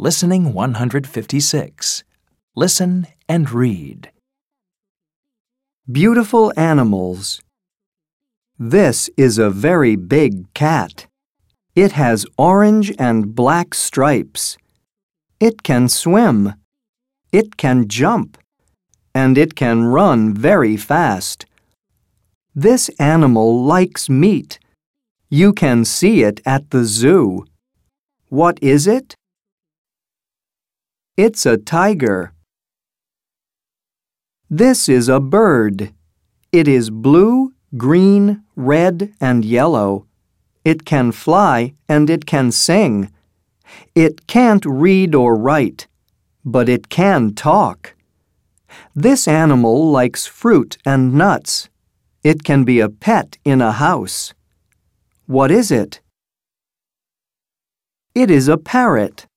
Listening 156. Listen and read. Beautiful animals. This is a very big cat. It has orange and black stripes. It can swim. It can jump. And it can run very fast. This animal likes meat. You can see it at the zoo. What is it? It's a tiger. This is a bird. It is blue, green, red, and yellow. It can fly and it can sing. It can't read or write, but it can talk. This animal likes fruit and nuts. It can be a pet in a house. What is it? It is a parrot.